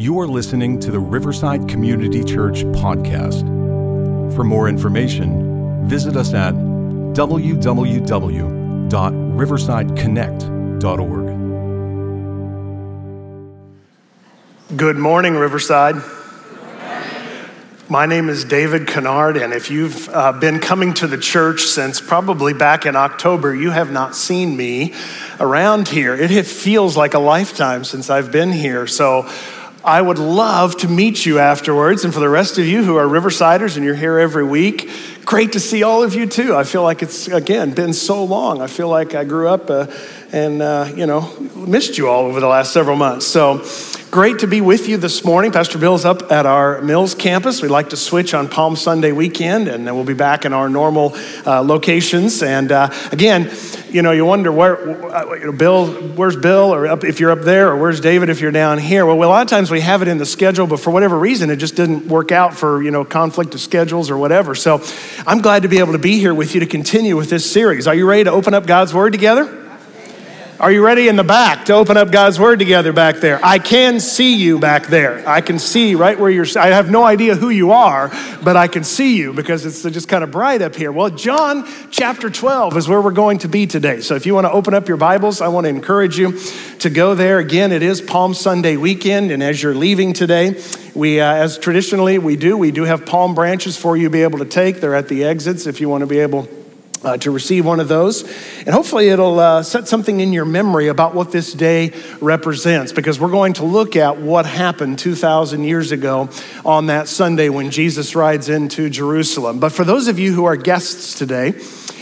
You are listening to the Riverside Community Church podcast. For more information, visit us at www.riversideconnect.org. Good morning, Riverside. My name is David Kennard, and if you've uh, been coming to the church since probably back in October, you have not seen me around here. It feels like a lifetime since I've been here. So I would love to meet you afterwards. And for the rest of you who are Riversiders and you're here every week, great to see all of you too. I feel like it's, again, been so long. I feel like I grew up uh, and, uh, you know, missed you all over the last several months. So great to be with you this morning. Pastor Bill's up at our Mills campus. We like to switch on Palm Sunday weekend, and then we'll be back in our normal uh, locations. And uh, again, you know, you wonder where, uh, you know, Bill, where's Bill, or up, if you're up there, or where's David if you're down here. Well, a lot of times we have it in the schedule, but for whatever reason, it just didn't work out for, you know, conflict of schedules or whatever. So I'm glad to be able to be here with you to continue with this series. Are you ready to open up God's Word together? Are you ready in the back to open up God's Word together back there? I can see you back there. I can see right where you're. I have no idea who you are, but I can see you because it's just kind of bright up here. Well, John chapter 12 is where we're going to be today. So if you want to open up your Bibles, I want to encourage you to go there. Again, it is Palm Sunday weekend, and as you're leaving today, we, uh, as traditionally we do, we do have palm branches for you to be able to take. They're at the exits if you want to be able uh, to receive one of those. And hopefully, it'll uh, set something in your memory about what this day represents, because we're going to look at what happened 2,000 years ago on that Sunday when Jesus rides into Jerusalem. But for those of you who are guests today,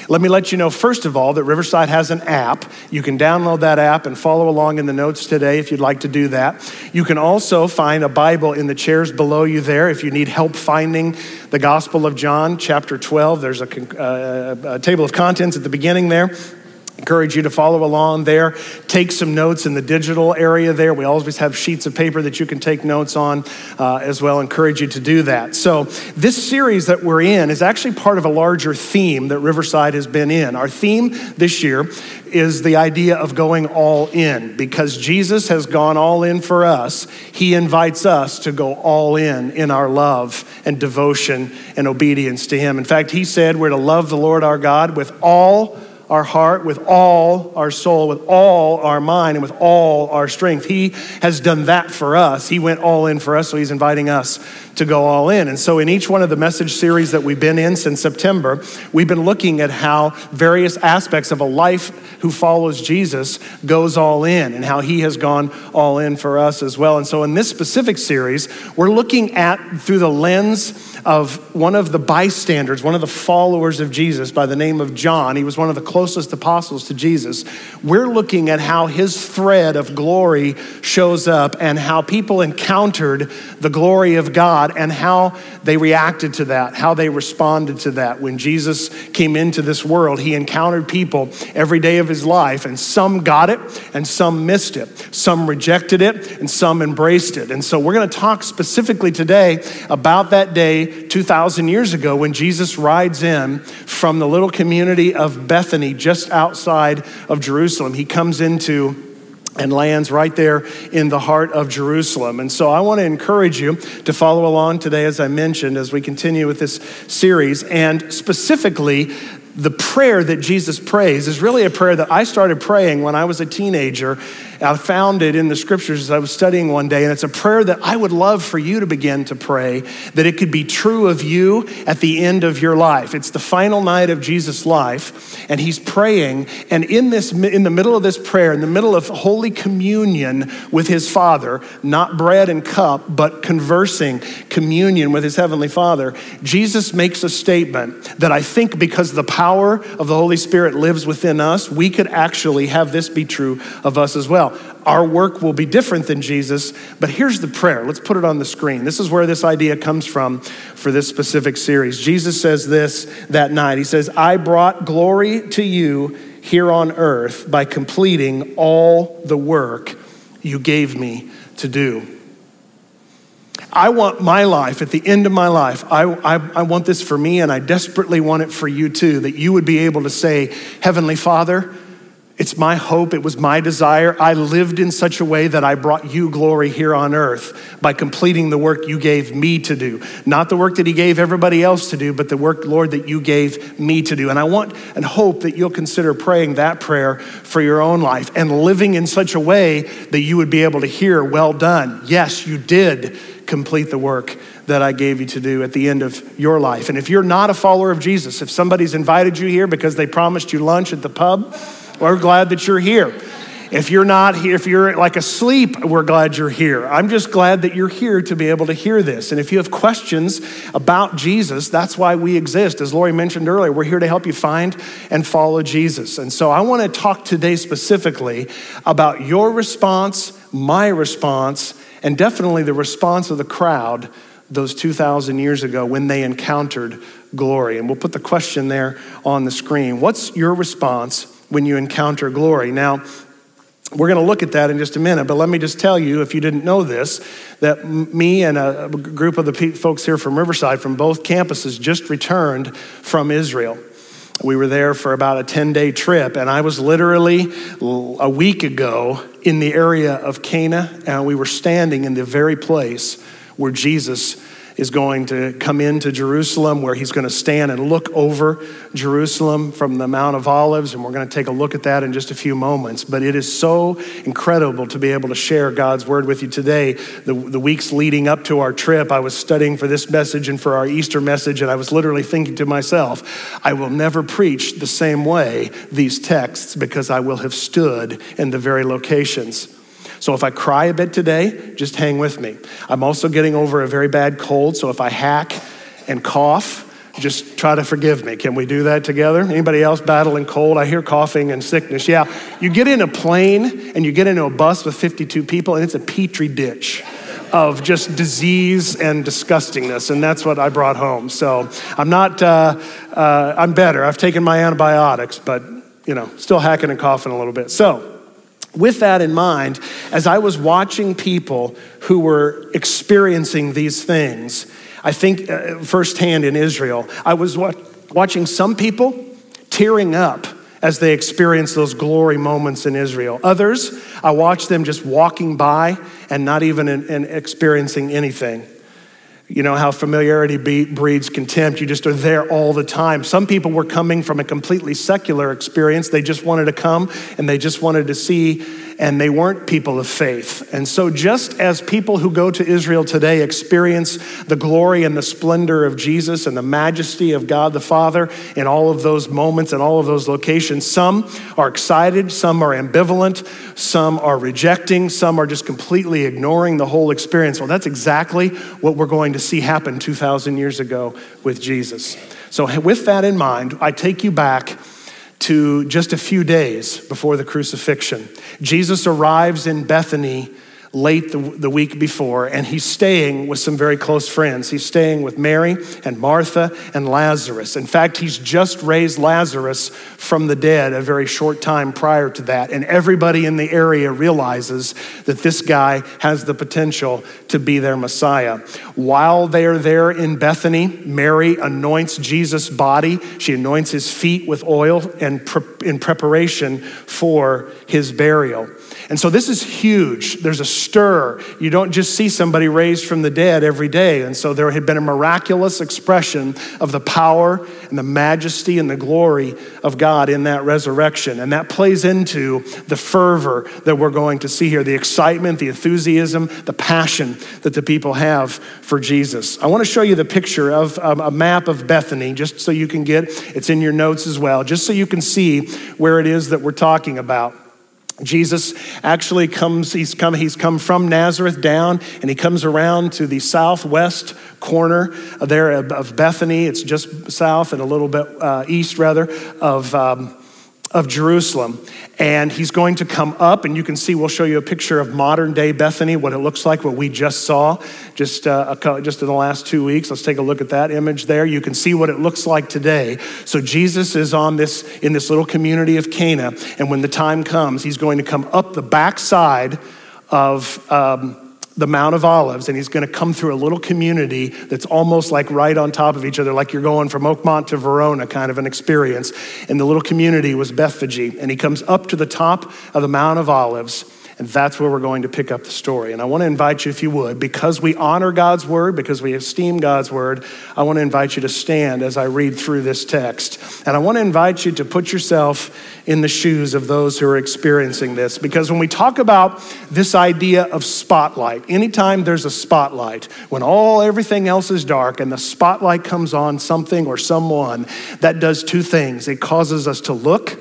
let me let you know, first of all, that Riverside has an app. You can download that app and follow along in the notes today if you'd like to do that. You can also find a Bible in the chairs below you there if you need help finding the Gospel of John, chapter 12. There's a, uh, a table of contents at the beginning there. Encourage you to follow along there. Take some notes in the digital area there. We always have sheets of paper that you can take notes on uh, as well. Encourage you to do that. So, this series that we're in is actually part of a larger theme that Riverside has been in. Our theme this year is the idea of going all in because Jesus has gone all in for us. He invites us to go all in in our love and devotion and obedience to Him. In fact, He said we're to love the Lord our God with all our heart, with all our soul, with all our mind, and with all our strength. He has done that for us. He went all in for us, so He's inviting us to go all in. And so, in each one of the message series that we've been in since September, we've been looking at how various aspects of a life who follows Jesus goes all in and how He has gone all in for us as well. And so, in this specific series, we're looking at through the lens of one of the bystanders, one of the followers of Jesus by the name of John. He was one of the closest apostles to Jesus. We're looking at how his thread of glory shows up and how people encountered the glory of God and how they reacted to that, how they responded to that. When Jesus came into this world, he encountered people every day of his life, and some got it and some missed it. Some rejected it and some embraced it. And so we're going to talk specifically today about that day 2,000 years ago when Jesus rides in from the little community of Bethany just outside of Jerusalem. He comes into and lands right there in the heart of Jerusalem. And so I want to encourage you to follow along today, as I mentioned, as we continue with this series, and specifically the prayer that Jesus prays is really a prayer that I started praying when I was a teenager. I found it in the scriptures as I was studying one day, and it's a prayer that I would love for you to begin to pray, that it could be true of you at the end of your life. It's the final night of Jesus' life, and he's praying, and in this in the middle of this prayer, in the middle of holy communion with his Father, not bread and cup, but conversing communion with his heavenly Father, Jesus makes a statement that I think because the power of the Holy Spirit lives within us, we could actually have this be true of us as well. Our work will be different than Jesus, but here's the prayer. Let's put it on the screen. This is where this idea comes from for this specific series. Jesus says this that night. He says, I brought glory to you here on earth by completing all the work you gave me to do. I want my life, at the end of my life, I, I, I, want this for me and I desperately want it for you too, that you would be able to say, Heavenly Father, It's my hope, it was my desire. I lived in such a way that I brought you glory here on earth by completing the work you gave me to do. Not the work that He gave everybody else to do, but the work, Lord, that you gave me to do. And I want and hope that you'll consider praying that prayer for your own life and living in such a way that you would be able to hear, Well done. Yes, you did complete the work that I gave you to do at the end of your life. And if you're not a follower of Jesus, if somebody's invited you here because they promised you lunch at the pub, we're glad that you're here. If you're not here, if you're like asleep, we're glad you're here. I'm just glad that you're here to be able to hear this. And if you have questions about Jesus, that's why we exist. As Lori mentioned earlier, we're here to help you find and follow Jesus. And so I want to talk today specifically about your response, my response, and definitely the response of the crowd those 2,000 years ago when they encountered glory. And we'll put the question there on the screen. What's your response when you encounter glory? Now, we're going to look at that in just a minute, but let me just tell you, if you didn't know this, that me and a group of the folks here from Riverside from both campuses just returned from Israel. We were there for about a 10 day trip, and I was literally a week ago in the area of Cana, and we were standing in the very place where Jesus is going to come into Jerusalem, where he's going to stand and look over Jerusalem from the Mount of Olives. And we're going to take a look at that in just a few moments. But it is so incredible to be able to share God's word with you today. The, the weeks leading up to our trip, I was studying for this message and for our Easter message, and I was literally thinking to myself, I will never preach the same way these texts because I will have stood in the very locations. So if I cry a bit today, just hang with me. I'm also getting over a very bad cold, so if I hack and cough, just try to forgive me. Can we do that together? Anybody else battling cold? I hear coughing and sickness. Yeah, you get in a plane and you get into a bus with 52 people, and it's a petri dish of just disease and disgustingness, and that's what I brought home. So I'm not, uh, uh, I'm better. I've taken my antibiotics, but you know, still hacking and coughing a little bit. So with that in mind, as I was watching people who were experiencing these things, I think uh, firsthand in Israel, I was wa- watching some people tearing up as they experienced those glory moments in Israel. Others, I watched them just walking by and not even in, in experiencing anything. You know how familiarity breeds contempt. You just are there all the time. Some people were coming from a completely secular experience. They just wanted to come and they just wanted to see and they weren't people of faith. And so, just as people who go to Israel today experience the glory and the splendor of Jesus and the majesty of God the Father in all of those moments and all of those locations, some are excited, some are ambivalent, some are rejecting, some are just completely ignoring the whole experience. Well, that's exactly what we're going to see happen 2,000 years ago with Jesus. So, with that in mind, I take you back to just a few days before the crucifixion. Jesus arrives in Bethany late the, the week before, and he's staying with some very close friends. He's staying with Mary and Martha and Lazarus. In fact, he's just raised Lazarus from the dead a very short time prior to that, and everybody in the area realizes that this guy has the potential to be their Messiah. While they're there in Bethany, Mary anoints Jesus' body. She anoints his feet with oil and in preparation for his burial. And so this is huge. There's a stir. You don't just see somebody raised from the dead every day. And so there had been a miraculous expression of the power and the majesty and the glory of God in that resurrection. And that plays into the fervor that we're going to see here the excitement, the enthusiasm, the passion that the people have for Jesus. I want to show you the picture of um, a map of Bethany, just so you can get it's in your notes as well, just so you can see where it is that we're talking about. Jesus actually comes, he's come, he's come from Nazareth down and he comes around to the southwest corner there of Bethany. It's just south and a little bit uh, east, rather, of, um, of Jerusalem. And he's going to come up, and you can see, we'll show you a picture of modern day Bethany, what it looks like, what we just saw just, uh, a, just in the last two weeks. Let's take a look at that image there. You can see what it looks like today. So Jesus is on this, in this little community of Cana, and when the time comes, he's going to come up the backside of um, the Mount of Olives, and he's going to come through a little community that's almost like right on top of each other, like you're going from Oakmont to Verona, kind of an experience. And the little community was Bethphage. And he comes up to the top of the Mount of Olives and that's where we're going to pick up the story. And I want to invite you, if you would, because we honor God's word, because we esteem God's word, I want to invite you to stand as I read through this text. And I want to invite you to put yourself in the shoes of those who are experiencing this. Because when we talk about this idea of spotlight, anytime there's a spotlight, when all everything else is dark and the spotlight comes on something or someone, that does two things. It causes us to look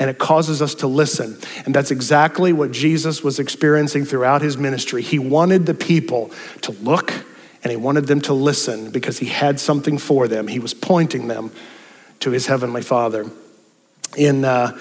and it causes us to listen. And that's exactly what Jesus was experiencing throughout his ministry. He wanted the people to look and he wanted them to listen because he had something for them. He was pointing them to his heavenly Father. In uh,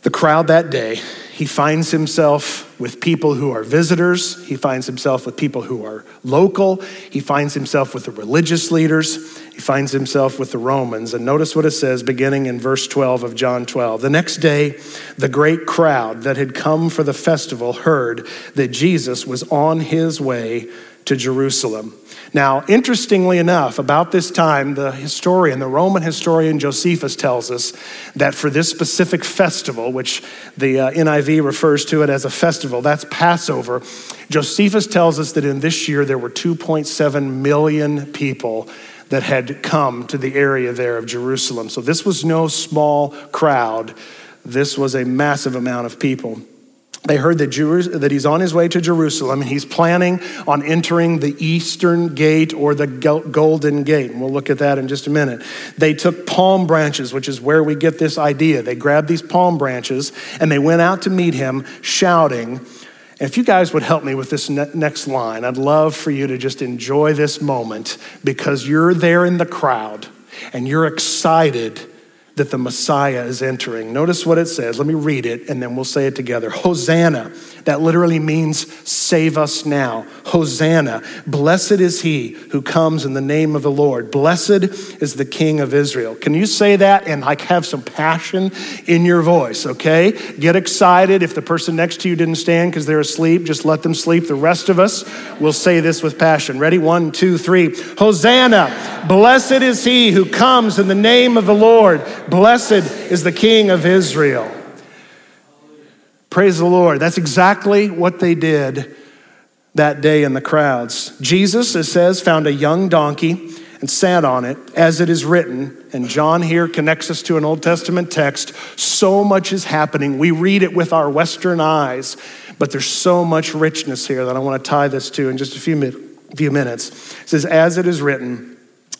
the crowd that day, he finds himself with people who are visitors. He finds himself with people who are local. He finds himself with the religious leaders. He finds himself with the Romans. And notice what it says beginning in verse 12 of John 12. The next day, the great crowd that had come for the festival heard that Jesus was on his way to Jerusalem. Now, interestingly enough, about this time, the historian, the Roman historian Josephus tells us that for this specific festival, which the uh, NIV refers to it as a festival, that's Passover, Josephus tells us that in this year there were 2.7 million people that had come to the area there of Jerusalem. So this was no small crowd, this was a massive amount of people. They heard that, Jeru- that he's on his way to Jerusalem and he's planning on entering the eastern gate or the golden gate. And we'll look at that in just a minute. They took palm branches, which is where we get this idea. They grabbed these palm branches and they went out to meet him shouting, and if you guys would help me with this ne- next line, I'd love for you to just enjoy this moment because you're there in the crowd and you're excited that the Messiah is entering. Notice what it says. Let me read it and then we'll say it together. Hosanna. That literally means save us now. Hosanna. Blessed is he who comes in the name of the Lord. Blessed is the King of Israel. Can you say that and like have some passion in your voice, okay? Get excited. If the person next to you didn't stand because they're asleep, just let them sleep. The rest of us will say this with passion. Ready? One, two, three. Hosanna. Blessed is he who comes in the name of the Lord. Blessed is the King of Israel. Praise the Lord. That's exactly what they did that day in the crowds. Jesus, it says, found a young donkey and sat on it, as it is written. And John here connects us to an Old Testament text. So much is happening. We read it with our Western eyes, but there's so much richness here that I want to tie this to in just a few, few minutes. It says, As it is written,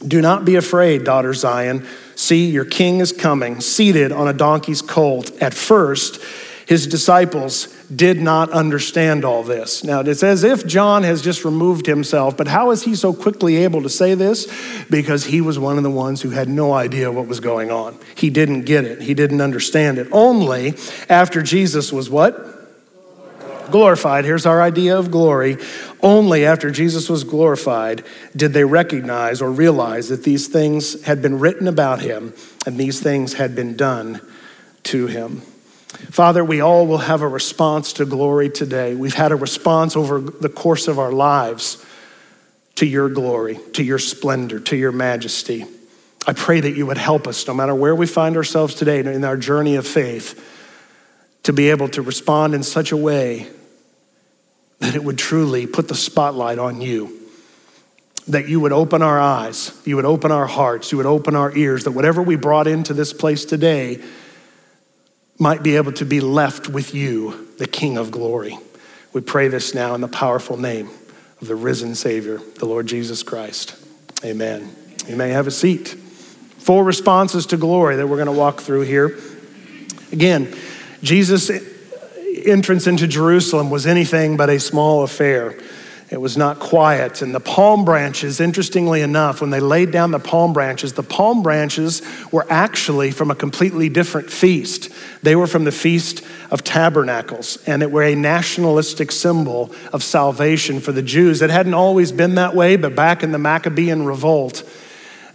do not be afraid, daughter Zion. See, your king is coming, seated on a donkey's colt. At first, his disciples did not understand all this. Now, it's as if John has just removed himself, but how is he so quickly able to say this? Because he was one of the ones who had no idea what was going on. He didn't get it, he didn't understand it. Only after Jesus was what? Glorified. Here's our idea of glory. Only after Jesus was glorified did they recognize or realize that these things had been written about him and these things had been done to him. Father, we all will have a response to glory today. We've had a response over the course of our lives to your glory, to your splendor, to your majesty. I pray that you would help us, no matter where we find ourselves today in our journey of faith, to be able to respond in such a way that it would truly put the spotlight on you. That you would open our eyes, you would open our hearts, you would open our ears, that whatever we brought into this place today, might be able to be left with you, the King of glory. We pray this now in the powerful name of the risen Savior, the Lord Jesus Christ. Amen. You may have a seat. Four responses to glory that we're going to walk through here. Again, Jesus' entrance into Jerusalem was anything but a small affair. It was not quiet. And the palm branches, interestingly enough, when they laid down the palm branches, the palm branches were actually from a completely different feast. They were from the Feast of Tabernacles, and it were a nationalistic symbol of salvation for the Jews. It hadn't always been that way, but back in the Maccabean revolt,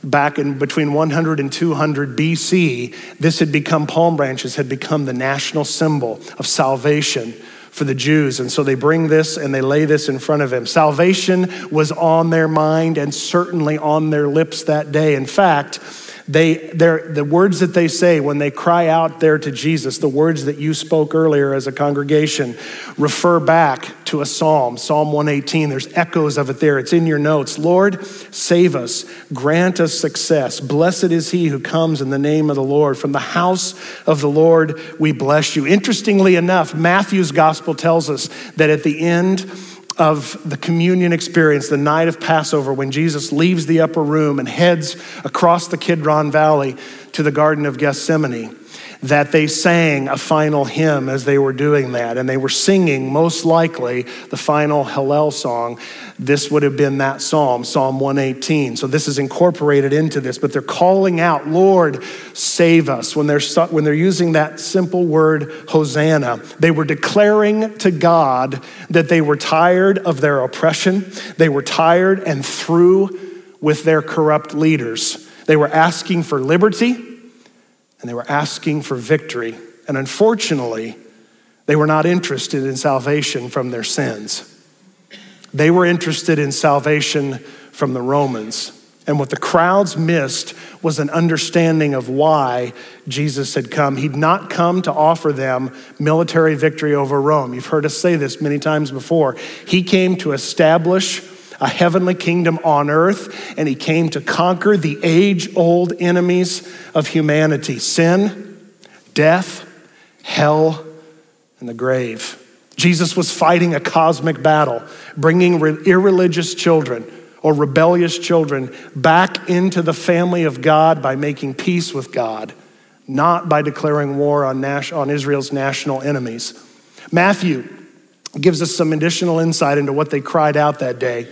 back in between 100 and 200 BC, this had become palm branches had become the national symbol of salvation for the Jews. And so they bring this and they lay this in front of him. Salvation was on their mind and certainly on their lips that day. In fact, they, the words that they say when they cry out there to Jesus, the words that you spoke earlier as a congregation, refer back to a psalm, Psalm 118. There's echoes of it there. It's in your notes. Lord, save us, grant us success. Blessed is he who comes in the name of the Lord. From the house of the Lord, we bless you. Interestingly enough, Matthew's gospel tells us that at the end, of the communion experience, the night of Passover, when Jesus leaves the upper room and heads across the Kidron Valley to the Garden of Gethsemane, that they sang a final hymn as they were doing that. And they were singing, most likely, the final Hallel song this would have been that psalm, Psalm 118. So this is incorporated into this, but they're calling out, Lord, save us. When they're, when they're using that simple word, Hosanna, they were declaring to God that they were tired of their oppression, they were tired and through with their corrupt leaders. They were asking for liberty and they were asking for victory. And unfortunately, they were not interested in salvation from their sins. They were interested in salvation from the Romans. And what the crowds missed was an understanding of why Jesus had come. He'd not come to offer them military victory over Rome. You've heard us say this many times before. He came to establish a heavenly kingdom on earth, and he came to conquer the age old enemies of humanity sin, death, hell, and the grave. Jesus was fighting a cosmic battle, bringing irreligious children or rebellious children back into the family of God by making peace with God, not by declaring war on, on Israel's national enemies. Matthew gives us some additional insight into what they cried out that day.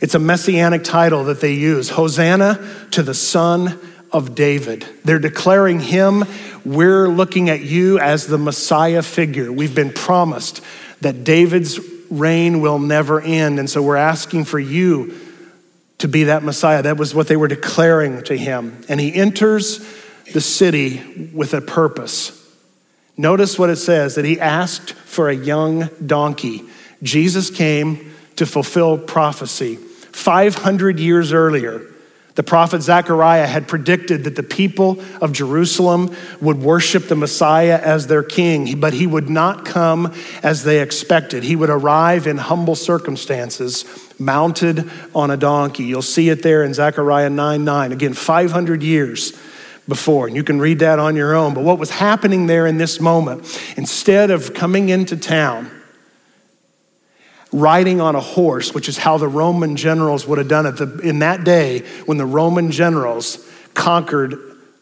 It's a messianic title that they use Hosanna to the Son of David. They're declaring him we're looking at you as the Messiah figure. We've been promised that David's reign will never end. And so we're asking for you to be that Messiah. That was what they were declaring to him. And he enters the city with a purpose. Notice what it says that he asked for a young donkey. Jesus came to fulfill prophecy. 500 years earlier, the prophet Zechariah had predicted that the people of Jerusalem would worship the Messiah as their king, but he would not come as they expected. He would arrive in humble circumstances, mounted on a donkey. You'll see it there in Zechariah 9 9. Again, 500 years before. And you can read that on your own. But what was happening there in this moment, instead of coming into town, riding on a horse, which is how the Roman generals would have done it. In that day, when the Roman generals conquered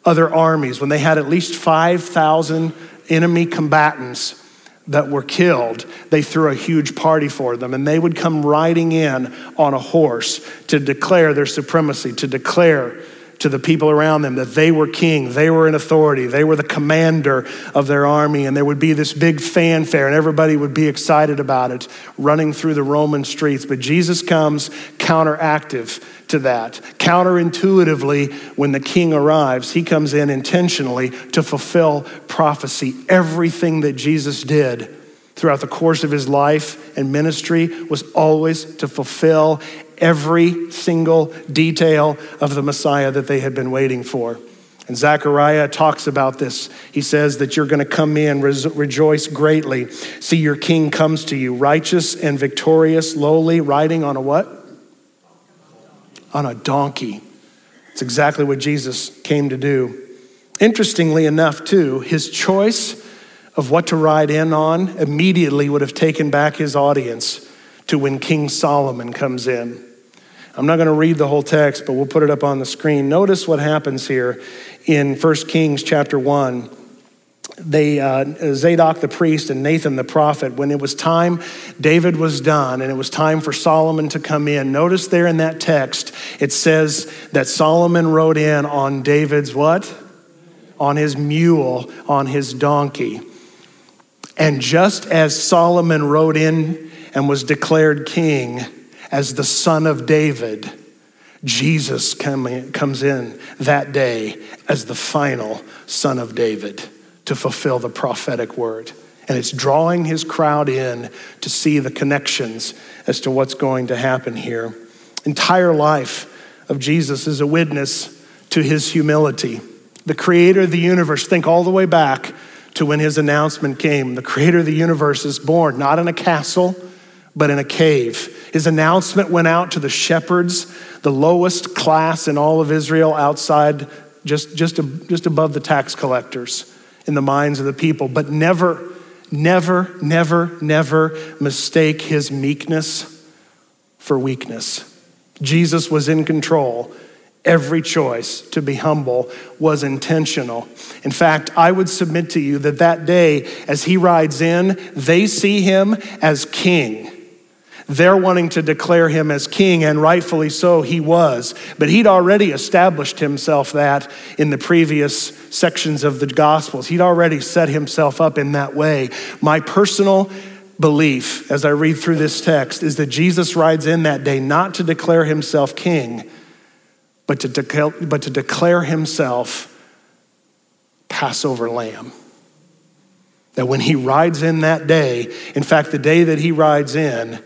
other armies, when they had at least 5,000 enemy combatants that were killed, they threw a huge party for them. And they would come riding in on a horse to declare their supremacy, to declare to the people around them that they were king, they were in authority, they were the commander of their army, and there would be this big fanfare, and everybody would be excited about it running through the Roman streets. But Jesus comes counteractive to that. Counterintuitively, when the king arrives, he comes in intentionally to fulfill prophecy. Everything that Jesus did throughout the course of his life and ministry was always to fulfill every single detail of the Messiah that they had been waiting for. And Zechariah talks about this. He says that you're going to come in, rejoice greatly. See, your king comes to you, righteous and victorious, lowly, riding on a what? On a donkey. It's exactly what Jesus came to do. Interestingly enough, too, his choice of what to ride in on immediately would have taken back his audience to when King Solomon comes in. I'm not going to read the whole text, but we'll put it up on the screen. Notice what happens here in 1 Kings chapter 1. They, uh, Zadok the priest and Nathan the prophet, when it was time, David was done and it was time for Solomon to come in. Notice there in that text, it says that Solomon rode in on David's what? On his mule, on his donkey. And just as Solomon rode in and was declared king, as the son of David, Jesus comes in that day as the final son of David to fulfill the prophetic word. And it's drawing his crowd in to see the connections as to what's going to happen here. Entire life of Jesus is a witness to his humility. The creator of the universe, think all the way back to when his announcement came. The creator of the universe is born not in a castle, but in a cave. His announcement went out to the shepherds, the lowest class in all of Israel, outside, just, just, just above the tax collectors in the minds of the people, but never Never, never, never mistake his meekness for weakness. Jesus was in control. Every choice to be humble was intentional. In fact, I would submit to you that that day, as he rides in, they see him as king. They're wanting to declare him as king, and rightfully so, he was. But he'd already established himself that in the previous sections of the Gospels. He'd already set himself up in that way. My personal belief as I read through this text is that Jesus rides in that day not to declare himself king, but to, but to declare himself Passover lamb. That when he rides in that day, in fact, the day that he rides in,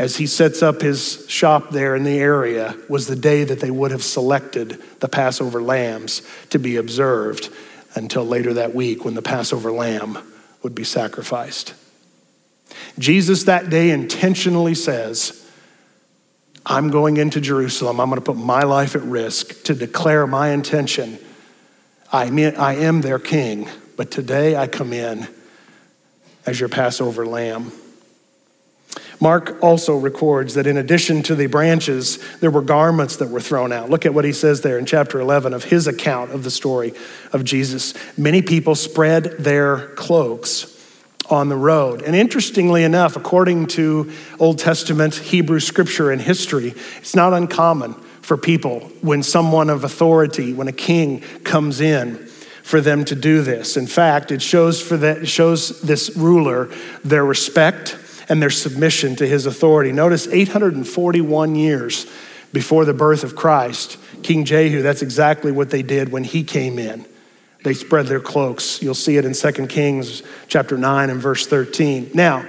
as he sets up his shop there in the area was the day that they would have selected the Passover lambs to be observed until later that week when the Passover lamb would be sacrificed. Jesus that day intentionally says, I'm going into Jerusalem. I'm going to put my life at risk to declare my intention. I am their king, but today I come in as your Passover lamb. Mark also records that in addition to the branches, there were garments that were thrown out. Look at what he says there in chapter 11 of his account of the story of Jesus. Many people spread their cloaks on the road. And interestingly enough, according to Old Testament Hebrew scripture and history, it's not uncommon for people when someone of authority, when a king comes in, for them to do this. In fact, it shows for that shows this ruler their respect and their submission to his authority. Notice 841 years before the birth of Christ, King Jehu, that's exactly what they did when he came in. They spread their cloaks. You'll see it in 2 Kings chapter 9 and verse 13. Now,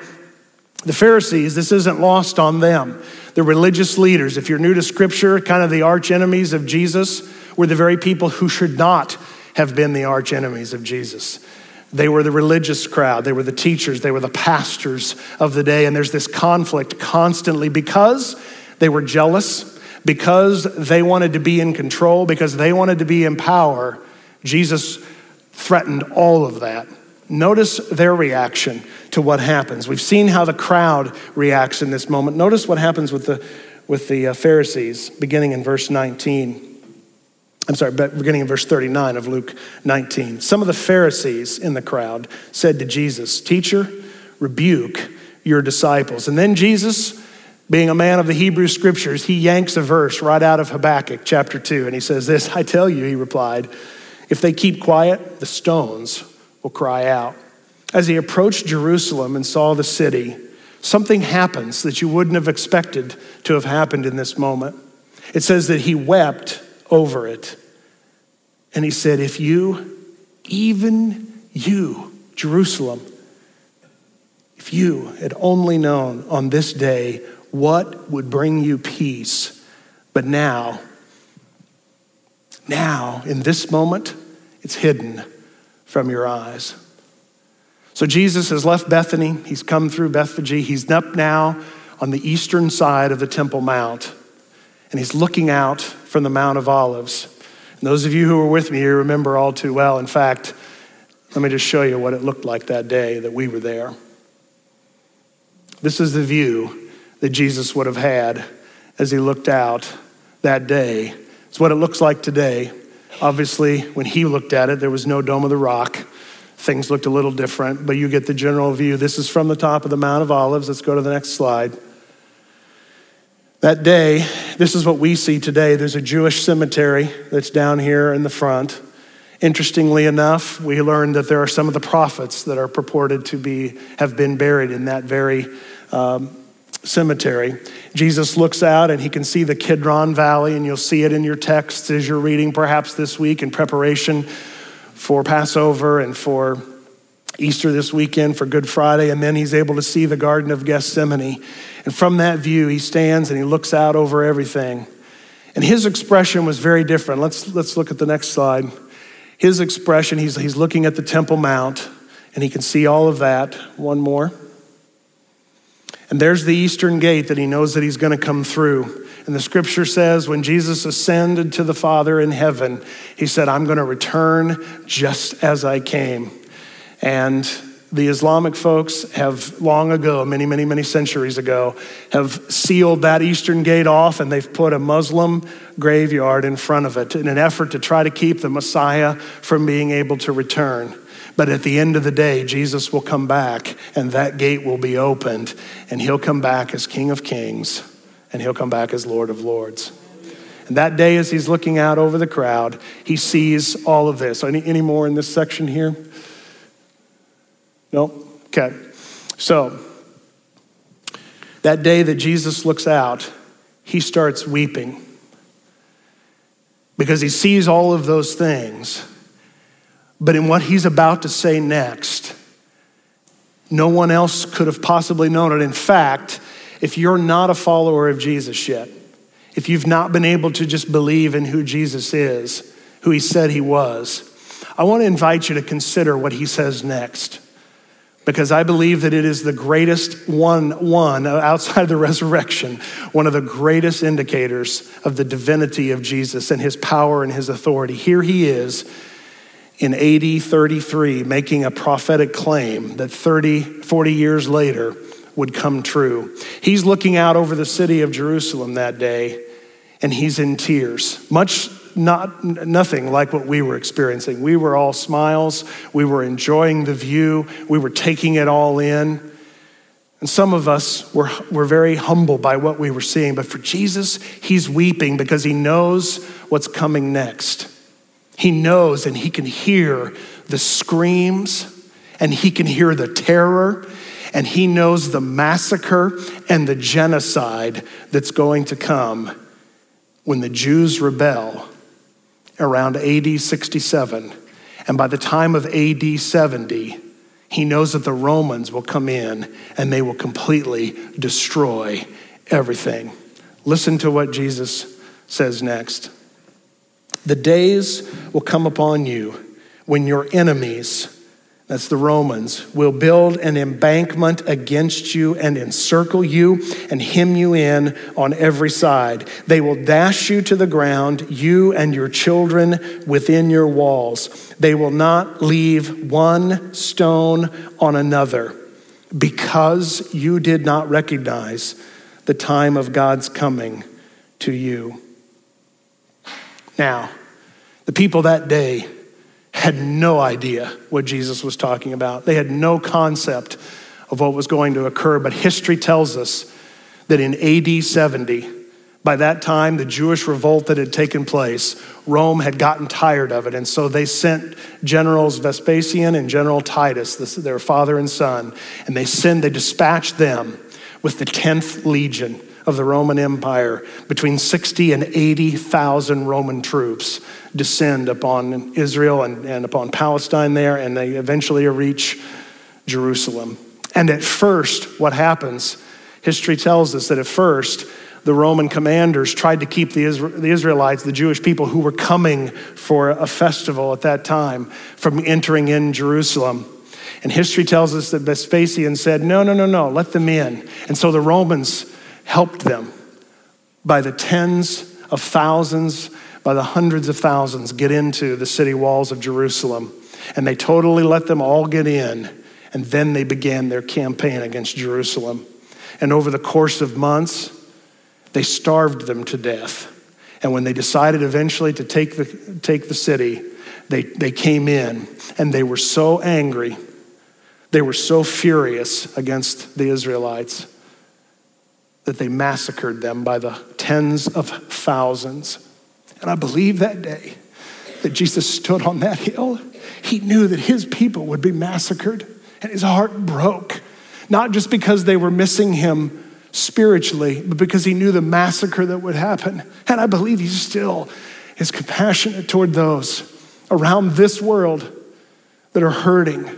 the Pharisees, this isn't lost on them. The religious leaders, if you're new to scripture, kind of the arch enemies of Jesus, were the very people who should not have been the arch enemies of Jesus. They were the religious crowd, they were the teachers, they were the pastors of the day. And there's this conflict constantly because they were jealous, because they wanted to be in control, because they wanted to be in power. Jesus threatened all of that. Notice their reaction to what happens. We've seen how the crowd reacts in this moment. Notice what happens with the, with the uh, Pharisees, beginning in verse 19. I'm sorry, beginning in verse 39 of Luke 19. Some of the Pharisees in the crowd said to Jesus, Teacher, rebuke your disciples. And then Jesus, being a man of the Hebrew scriptures, he yanks a verse right out of Habakkuk chapter 2. And he says, This, I tell you, he replied, if they keep quiet, the stones will cry out. As he approached Jerusalem and saw the city, something happens that you wouldn't have expected to have happened in this moment. It says that he wept over it. And he said, If you, even you, Jerusalem, if you had only known on this day what would bring you peace, but now, now, in this moment, it's hidden from your eyes. So Jesus has left Bethany. He's come through Bethphage. He's up now on the eastern side of the Temple Mount, and he's looking out from the Mount of Olives. And those of you who were with me, you remember all too well. In fact, let me just show you what it looked like that day that we were there. This is the view that Jesus would have had as he looked out that day. It's what it looks like today. Obviously, when he looked at it, there was no Dome of the Rock. Things looked a little different, but you get the general view. This is from the top of the Mount of Olives. Let's go to the next slide. That day, this is what we see today. There's a Jewish cemetery that's down here in the front. Interestingly enough, we learned that there are some of the prophets that are purported to be have been buried in that very um, cemetery. Jesus looks out and he can see the Kidron Valley, and you'll see it in your texts as you're reading perhaps this week in preparation for Passover and for Easter this weekend for Good Friday, and then he's able to see the Garden of Gethsemane. And from that view, he stands and he looks out over everything. And his expression was very different. Let's, let's look at the next slide. His expression, he's, he's looking at the Temple Mount, and he can see all of that. One more. And there's the eastern gate that he knows that he's going to come through. And the scripture says when Jesus ascended to the Father in heaven, he said, I'm going to return just as I came. And the Islamic folks have long ago, many, many, many centuries ago, have sealed that eastern gate off and they've put a Muslim graveyard in front of it in an effort to try to keep the Messiah from being able to return. But at the end of the day, Jesus will come back and that gate will be opened and he'll come back as King of Kings and he'll come back as Lord of Lords. And that day, as he's looking out over the crowd, he sees all of this. Any, any more in this section here? No? Okay. So, that day that Jesus looks out, he starts weeping because he sees all of those things. But in what he's about to say next, no one else could have possibly known it. In fact, if you're not a follower of Jesus yet, if you've not been able to just believe in who Jesus is, who he said he was, I want to invite you to consider what he says next because I believe that it is the greatest one, one uh, outside the resurrection, one of the greatest indicators of the divinity of Jesus and his power and his authority. Here he is in AD 33 making a prophetic claim that 30, 40 years later would come true. He's looking out over the city of Jerusalem that day and he's in tears, much not nothing like what we were experiencing. We were all smiles, we were enjoying the view, we were taking it all in. And some of us were, were very humble by what we were seeing. But for Jesus, he's weeping because he knows what's coming next. He knows and he can hear the screams and he can hear the terror and he knows the massacre and the genocide that's going to come when the Jews rebel around AD 67. And by the time of AD 70, he knows that the Romans will come in and they will completely destroy everything. Listen to what Jesus says next. The days will come upon you when your enemies that's the Romans, will build an embankment against you and encircle you and hem you in on every side. They will dash you to the ground, you and your children within your walls. They will not leave one stone on another because you did not recognize the time of God's coming to you. Now, the people that day, had no idea what Jesus was talking about. They had no concept of what was going to occur. But history tells us that in AD 70, by that time, the Jewish revolt that had taken place, Rome had gotten tired of it. And so they sent generals Vespasian and General Titus, their father and son, and they send, they dispatched them with the 10th legion of the Roman Empire, between 60 and 80,000 Roman troops descend upon Israel and, and upon Palestine there, and they eventually reach Jerusalem. And at first, what happens, history tells us that at first, the Roman commanders tried to keep the, Israelites, the Jewish people who were coming for a festival at that time, from entering in Jerusalem. And history tells us that Vespasian said, No, no, no, no, let them in. And so the Romans helped them by the tens of thousands, by the hundreds of thousands get into the city walls of Jerusalem. And they totally let them all get in. And then they began their campaign against Jerusalem. And over the course of months, they starved them to death. And when they decided eventually to take the, take the city, they, they came in and they were so angry, they were so furious against the Israelites that they massacred them by the tens of thousands. And I believe that day that Jesus stood on that hill, he knew that his people would be massacred, and his heart broke, not just because they were missing him spiritually, but because he knew the massacre that would happen. And I believe he still is compassionate toward those around this world that are hurting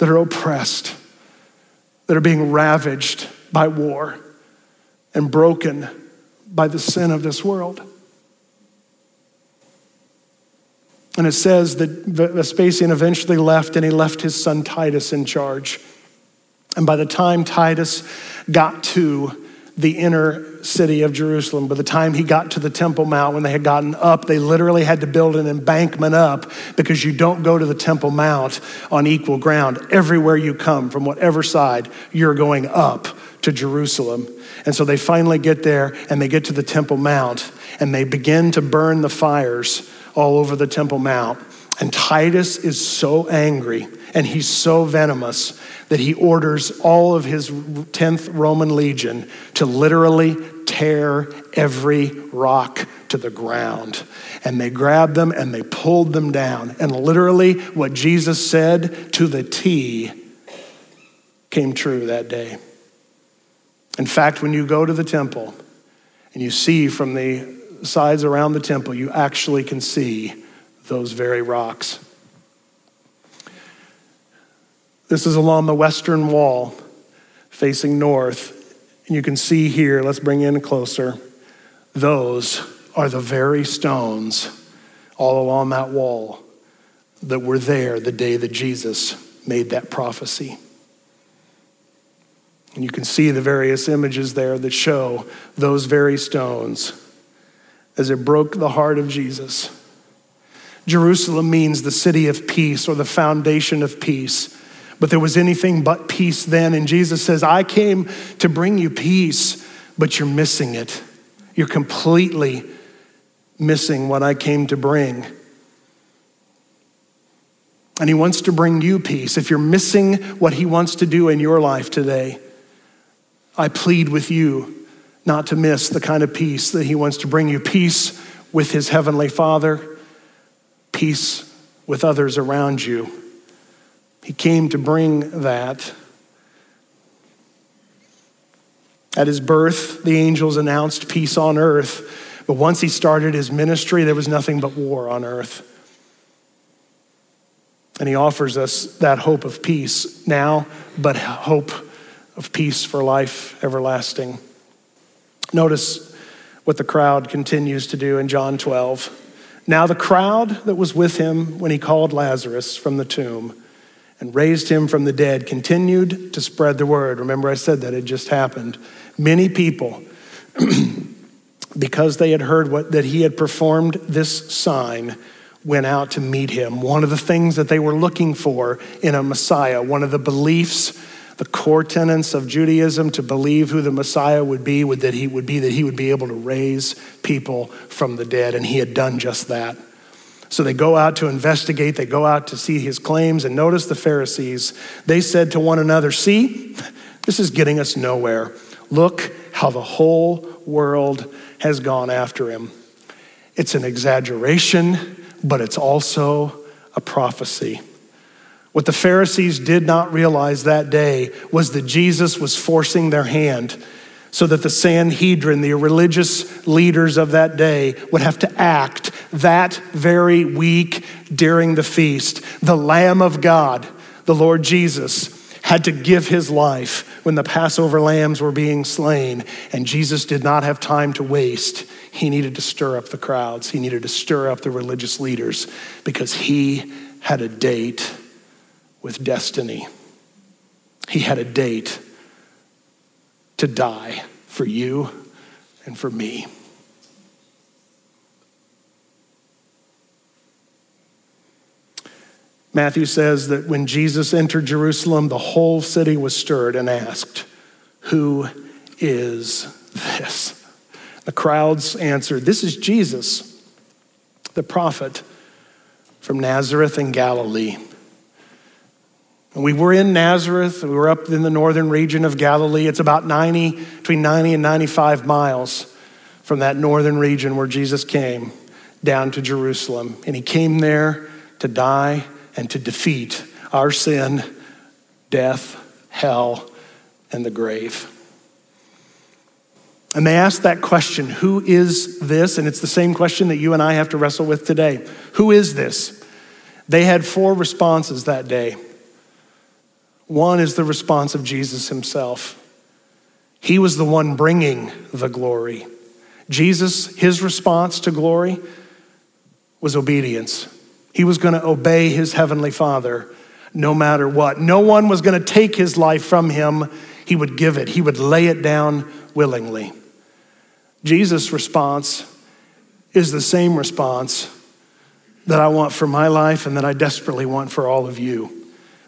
that are oppressed, that are being ravaged by war and broken by the sin of this world. And it says that Vespasian eventually left and he left his son Titus in charge. And by the time Titus got to the inner city of Jerusalem, by the time he got to the Temple Mount, when they had gotten up, they literally had to build an embankment up because you don't go to the Temple Mount on equal ground. Everywhere you come, from whatever side, you're going up to Jerusalem. And so they finally get there and they get to the Temple Mount and they begin to burn the fires all over the Temple Mount. And Titus is so angry and he's so venomous that he orders all of his 10th Roman legion to literally tear every rock to the ground. And they grabbed them and they pulled them down. And literally, what Jesus said to the T came true that day. In fact, when you go to the temple and you see from the sides around the temple, you actually can see those very rocks. This is along the western wall facing north. And you can see here, let's bring in closer, those are the very stones all along that wall that were there the day that Jesus made that prophecy. And you can see the various images there that show those very stones as it broke the heart of Jesus. Jerusalem means the city of peace or the foundation of peace. But there was anything but peace then. And Jesus says, I came to bring you peace, but you're missing it. You're completely missing what I came to bring. And He wants to bring you peace. If you're missing what He wants to do in your life today, I plead with you not to miss the kind of peace that He wants to bring you peace with His Heavenly Father, peace with others around you. He came to bring that. At his birth, the angels announced peace on earth. But once he started his ministry, there was nothing but war on earth. And he offers us that hope of peace now, but hope of peace for life everlasting. Notice what the crowd continues to do in John 12. Now, the crowd that was with him when he called Lazarus from the tomb and raised him from the dead, continued to spread the word. Remember, I said that it just happened. Many people, because they had heard what, that he had performed this sign, went out to meet him. One of the things that they were looking for in a Messiah, one of the beliefs, the core tenets of Judaism to believe who the Messiah would be, would that he would be that he would be able to raise people from the dead, and he had done just that. So they go out to investigate, they go out to see his claims, and notice the Pharisees. They said to one another, See, this is getting us nowhere. Look how the whole world has gone after him. It's an exaggeration, but it's also a prophecy. What the Pharisees did not realize that day was that Jesus was forcing their hand so that the Sanhedrin, the religious leaders of that day, would have to act that very week during the feast. The Lamb of God, the Lord Jesus, had to give his life when the Passover lambs were being slain, and Jesus did not have time to waste. He needed to stir up the crowds, he needed to stir up the religious leaders because he had a date with destiny. He had a date to die for you and for me. Matthew says that when Jesus entered Jerusalem, the whole city was stirred and asked, Who is this? The crowds answered, This is Jesus, the prophet from Nazareth in Galilee. We were in Nazareth, we were up in the northern region of Galilee. It's about 90, between 90 and 95 miles from that northern region where Jesus came down to Jerusalem. And he came there to die and to defeat our sin, death, hell, and the grave. And they asked that question Who is this? And it's the same question that you and I have to wrestle with today. Who is this? They had four responses that day. One is the response of Jesus himself. He was the one bringing the glory. Jesus, his response to glory was obedience. He was going to obey his heavenly Father no matter what. No one was going to take his life from him. He would give it, he would lay it down willingly. Jesus' response is the same response that I want for my life and that I desperately want for all of you.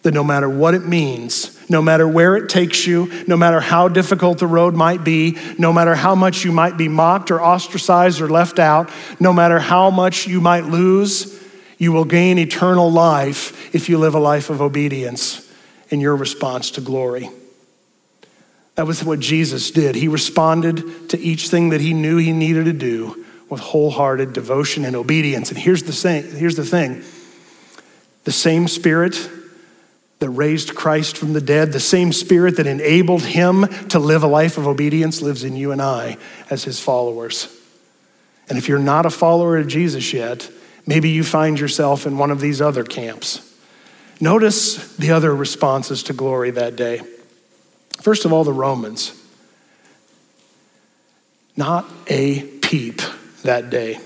That no matter what it means, no matter where it takes you, no matter how difficult the road might be, no matter how much you might be mocked or ostracized or left out, no matter how much you might lose, you will gain eternal life if you live a life of obedience in your response to glory. That was what Jesus did. He responded to each thing that he knew he needed to do with wholehearted devotion and obedience. And here's the thing, here's the thing. The same spirit that raised Christ from the dead, the same spirit that enabled him to live a life of obedience lives in you and I as his followers. And if you're not a follower of Jesus yet, maybe you find yourself in one of these other camps. Notice the other responses to glory that day. First of all, the Romans. Not a peep that day.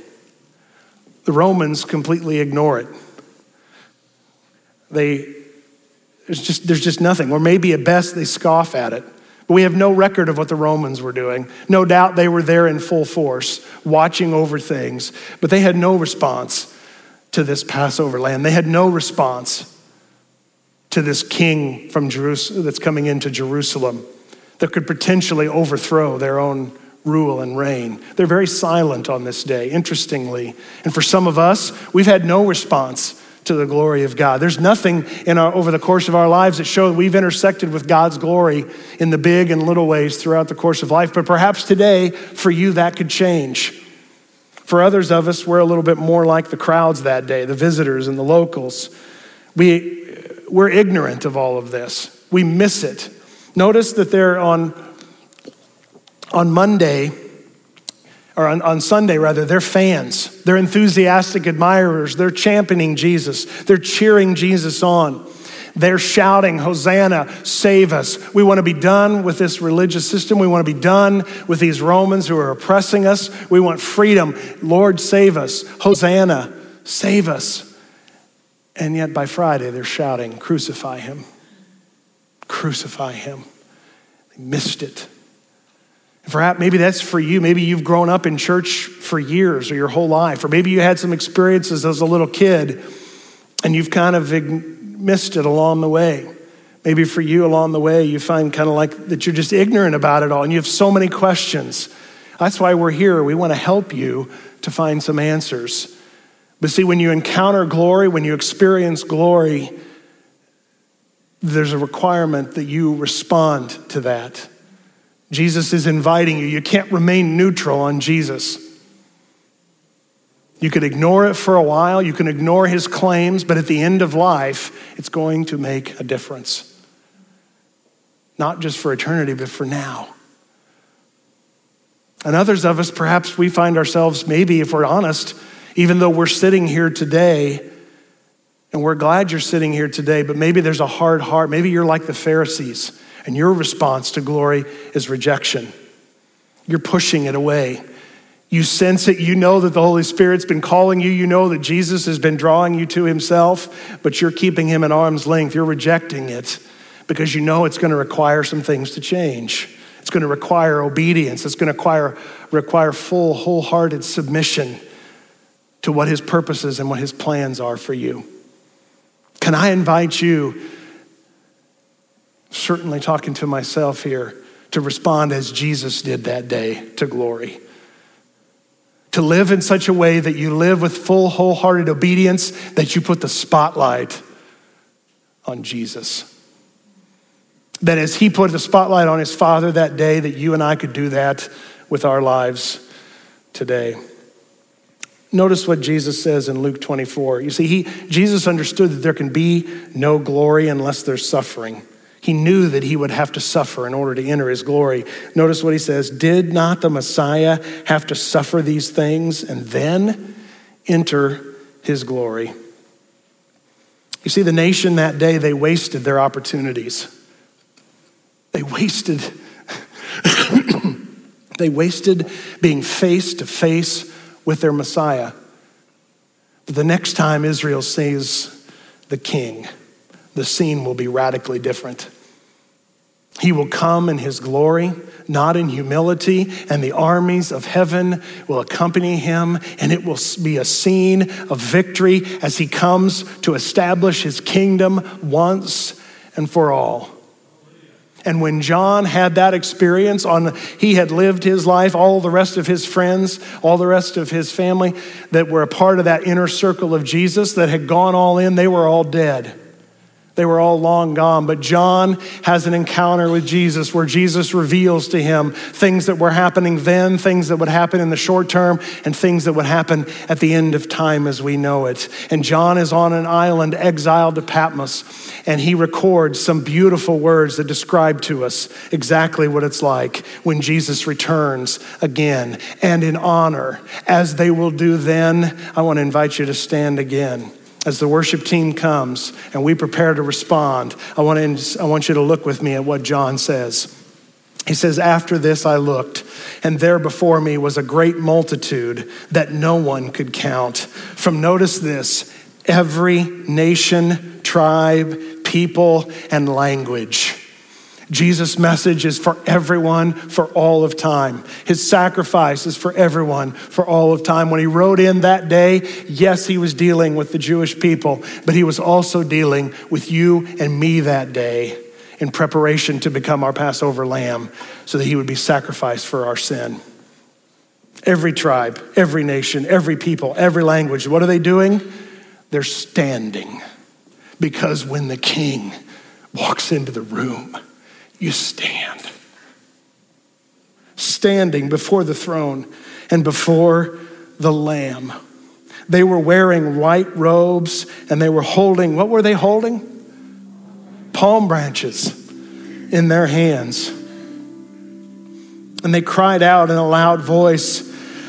The Romans completely ignore it. They there's just, there's just nothing. Or maybe at best they scoff at it. But we have no record of what the Romans were doing. No doubt they were there in full force, watching over things, but they had no response to this Passover lamb. They had no response to this king from Jerusalem that's coming into Jerusalem that could potentially overthrow their own rule and reign. They're very silent on this day, interestingly. And for some of us, we've had no response to the glory of God. There's nothing in our, over the course of our lives that show we've intersected with God's glory in the big and little ways throughout the course of life. But perhaps today, for you, that could change. For others of us, we're a little bit more like the crowds that day, the visitors and the locals. We, we're ignorant of all of this. We miss it. Notice that they're on, on Monday, or on, on Sunday rather, they're fans. They're enthusiastic admirers. They're championing Jesus. They're cheering Jesus on. They're shouting, Hosanna, save us. We want to be done with this religious system. We want to be done with these Romans who are oppressing us. We want freedom. Lord, save us. Hosanna, save us. And yet by Friday, they're shouting, Crucify him. Crucify him. They missed it. Perhaps maybe that's for you. Maybe you've grown up in church for years or your whole life, or maybe you had some experiences as a little kid and you've kind of missed it along the way. Maybe for you along the way, you find kind of like that you're just ignorant about it all and you have so many questions. That's why we're here. We want to help you to find some answers. But see, when you encounter glory, when you experience glory, there's a requirement that you respond to that. Jesus is inviting you. You can't remain neutral on Jesus. You could ignore it for a while, you can ignore his claims, but at the end of life, it's going to make a difference. Not just for eternity, but for now. And others of us, perhaps we find ourselves, maybe if we're honest, even though we're sitting here today, and we're glad you're sitting here today, but maybe there's a hard heart. Maybe you're like the Pharisees and your response to glory is rejection. You're pushing it away. You sense it. You know that the Holy Spirit's been calling you. You know that Jesus has been drawing you to himself, but you're keeping him at arm's length. You're rejecting it because you know it's going to require some things to change. It's going to require obedience. It's going to require, require full, wholehearted submission to what his purposes and what his plans are for you. Can I invite you certainly talking to myself here, to respond as Jesus did that day to glory. To live in such a way that you live with full, wholehearted obedience, that you put the spotlight on Jesus. That as he put the spotlight on his Father that day, that you and I could do that with our lives today. Notice what Jesus says in Luke 24. You see, he, Jesus understood that there can be no glory unless there's suffering. He knew that he would have to suffer in order to enter his glory. Notice what he says Did not the Messiah have to suffer these things and then enter his glory? You see, the nation that day, they wasted their opportunities. They wasted, they wasted being face to face with their Messiah. But the next time Israel sees the king, the scene will be radically different. He will come in his glory, not in humility, and the armies of heaven will accompany him, and it will be a scene of victory as he comes to establish his kingdom once and for all. And when John had that experience on he had lived his life, all the rest of his friends, all the rest of his family that were a part of that inner circle of Jesus that had gone all in, they were all dead. They were all long gone, but John has an encounter with Jesus where Jesus reveals to him things that were happening then, things that would happen in the short term, and things that would happen at the end of time as we know it. And John is on an island exiled to Patmos, and he records some beautiful words that describe to us exactly what it's like when Jesus returns again and in honor, as they will do then. I want to invite you to stand again as the worship team comes and we prepare to respond, I want, to, I want you to look with me at what John says. He says, After this I looked, and there before me was a great multitude that no one could count. From notice this every nation, tribe, people, and language. Jesus' message is for everyone for all of time. His sacrifice is for everyone for all of time. When he rode in that day, yes, he was dealing with the Jewish people, but he was also dealing with you and me that day in preparation to become our Passover lamb so that he would be sacrificed for our sin. Every tribe, every nation, every people, every language, what are they doing? They're standing because when the king walks into the room, you stand. Standing before the throne and before the Lamb. They were wearing white robes and they were holding, what were they holding? Palm branches in their hands. And they cried out in a loud voice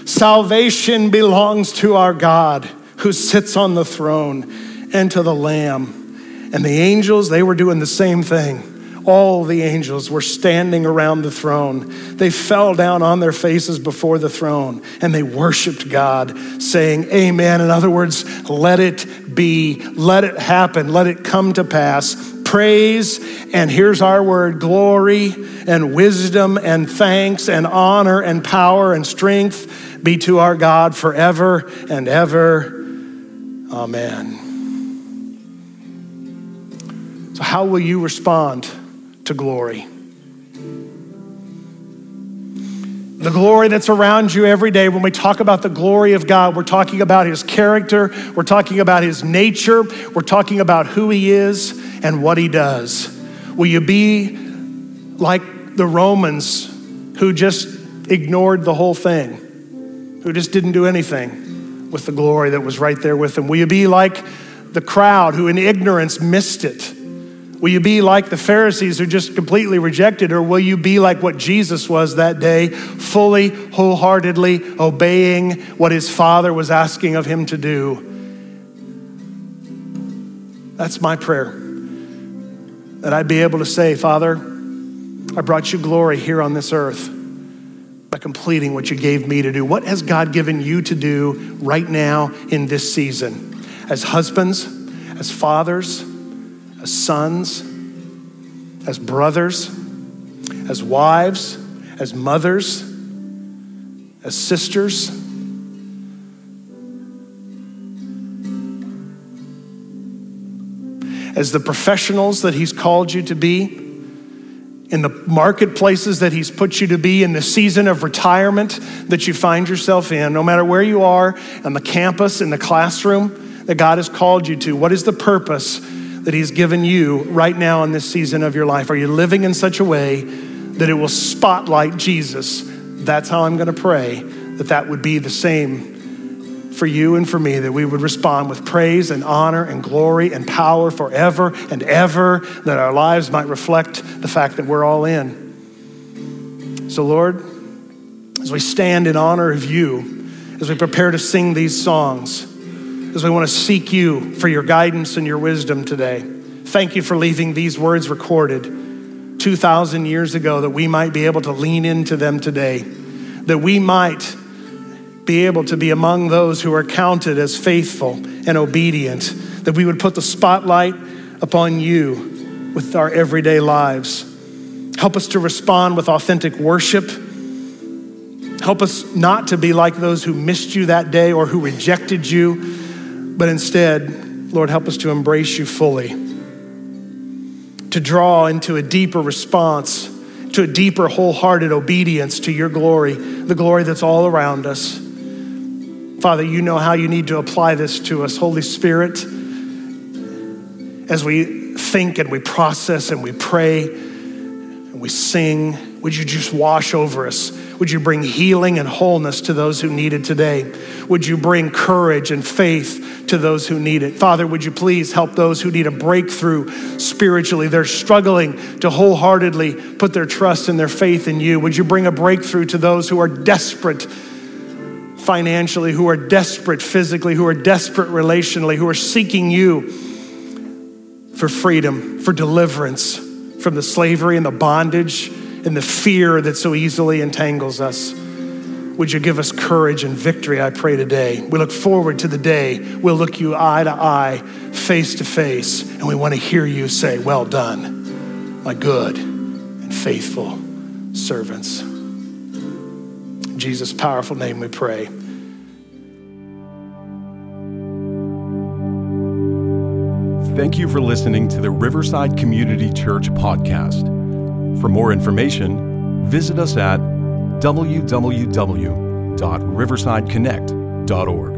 Salvation belongs to our God who sits on the throne and to the Lamb. And the angels, they were doing the same thing all the angels were standing around the throne. They fell down on their faces before the throne and they worshiped God, saying, Amen. In other words, let it be, let it happen, let it come to pass. Praise, and here's our word glory and wisdom and thanks and honor and power and strength be to our God forever and ever. Amen. So, how will you respond? To glory. The glory that's around you every day. When we talk about the glory of God, we're talking about His character, we're talking about His nature, we're talking about who He is and what He does. Will you be like the Romans who just ignored the whole thing, who just didn't do anything with the glory that was right there with them? Will you be like the crowd who in ignorance missed it? Will you be like the Pharisees who just completely rejected, or will you be like what Jesus was that day, fully, wholeheartedly obeying what his Father was asking of him to do? That's my prayer. That I'd be able to say, Father, I brought you glory here on this earth by completing what you gave me to do. What has God given you to do right now in this season? As husbands, as fathers, as sons, as brothers, as wives, as mothers, as sisters. As the professionals that He's called you to be, in the marketplaces that He's put you to be, in the season of retirement that you find yourself in, no matter where you are, on the campus, in the classroom that God has called you to, what is the purpose that He's given you right now in this season of your life? Are you living in such a way that it will spotlight Jesus? That's how I'm going to pray that that would be the same for you and for me, that we would respond with praise and honor and glory and power forever and ever, that our lives might reflect the fact that we're all in. So, Lord, as we stand in honor of you, as we prepare to sing these songs, as we want to seek you for your guidance and your wisdom today. Thank you for leaving these words recorded 2,000 years ago that we might be able to lean into them today, that we might be able to be among those who are counted as faithful and obedient, that we would put the spotlight upon you with our everyday lives. Help us to respond with authentic worship. Help us not to be like those who missed you that day or who rejected you, but instead, Lord, help us to embrace you fully, to draw into a deeper response, to a deeper, wholehearted obedience to your glory, the glory that's all around us. Father, you know how you need to apply this to us. Holy Spirit, as we think and we process and we pray and we sing, would you just wash over us? Would you bring healing and wholeness to those who need it today? Would you bring courage and faith to those who need it? Father, would you please help those who need a breakthrough spiritually? They're struggling to wholeheartedly put their trust and their faith in you. Would you bring a breakthrough to those who are desperate financially, who are desperate physically, who are desperate relationally, who are seeking you for freedom, for deliverance from the slavery and the bondage and the fear that so easily entangles us. Would you give us courage and victory, I pray today? We look forward to the day we'll look you eye to eye, face to face, and we want to hear you say, Well done, my good and faithful servants. In Jesus' powerful name we pray. Thank you for listening to the Riverside Community Church podcast. For more information, visit us at www.riversideconnect.org.